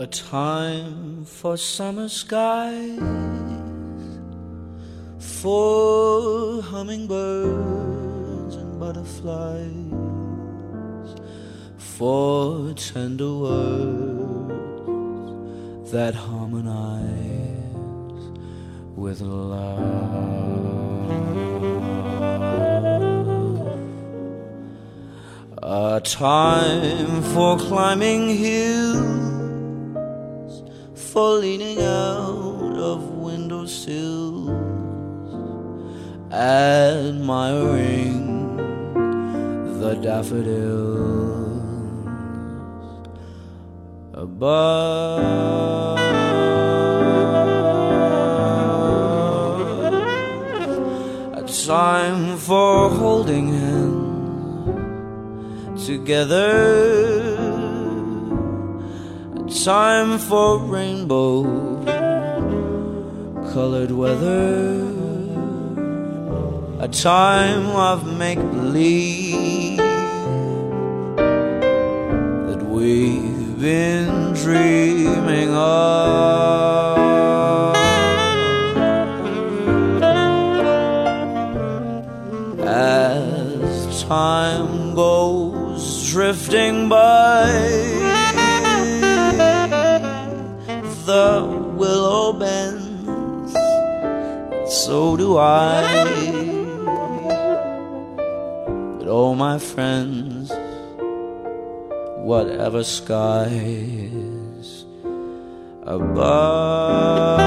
A time for summer skies, for hummingbirds and butterflies, for tender words that harmonize with love. A time for climbing hills, for leaning out of windowsills, admiring the daffodils above. A time for holding hands together. Time for rainbow colored weather. A time of make believe that we've been dreaming of. As time goes drifting by, I. But oh, my friends, whatever skies above.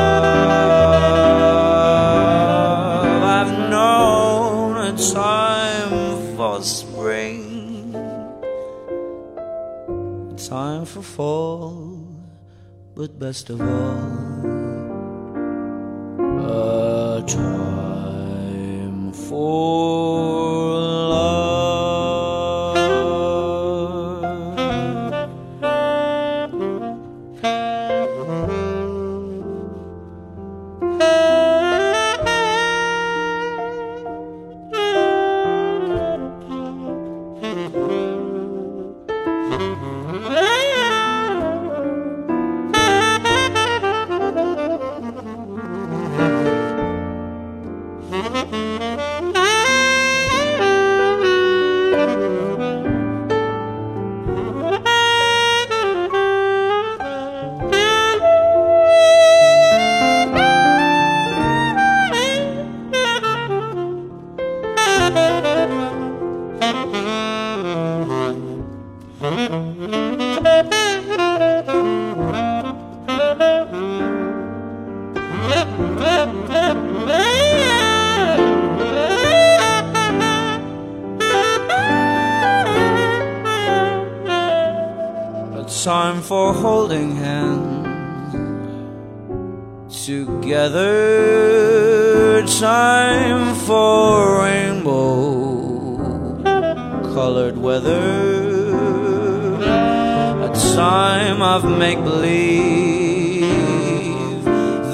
I've known a time for spring, a time for fall, but best of all, time for love. Time for holding hands together. Time for rainbow colored weather. Time of make believe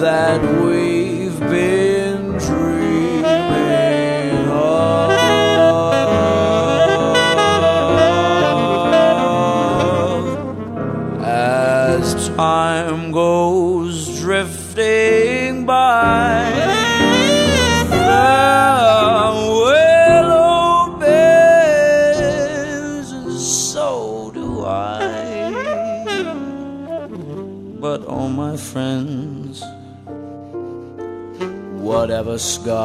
that we've been dreaming of. As time goes drifting by, friends, whatever skies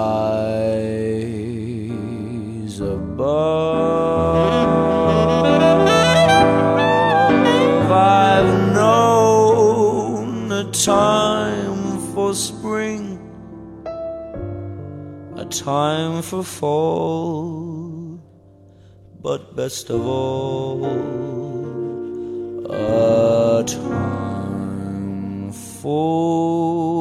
above, I've known a time for spring, a time for fall, but best of all, a time for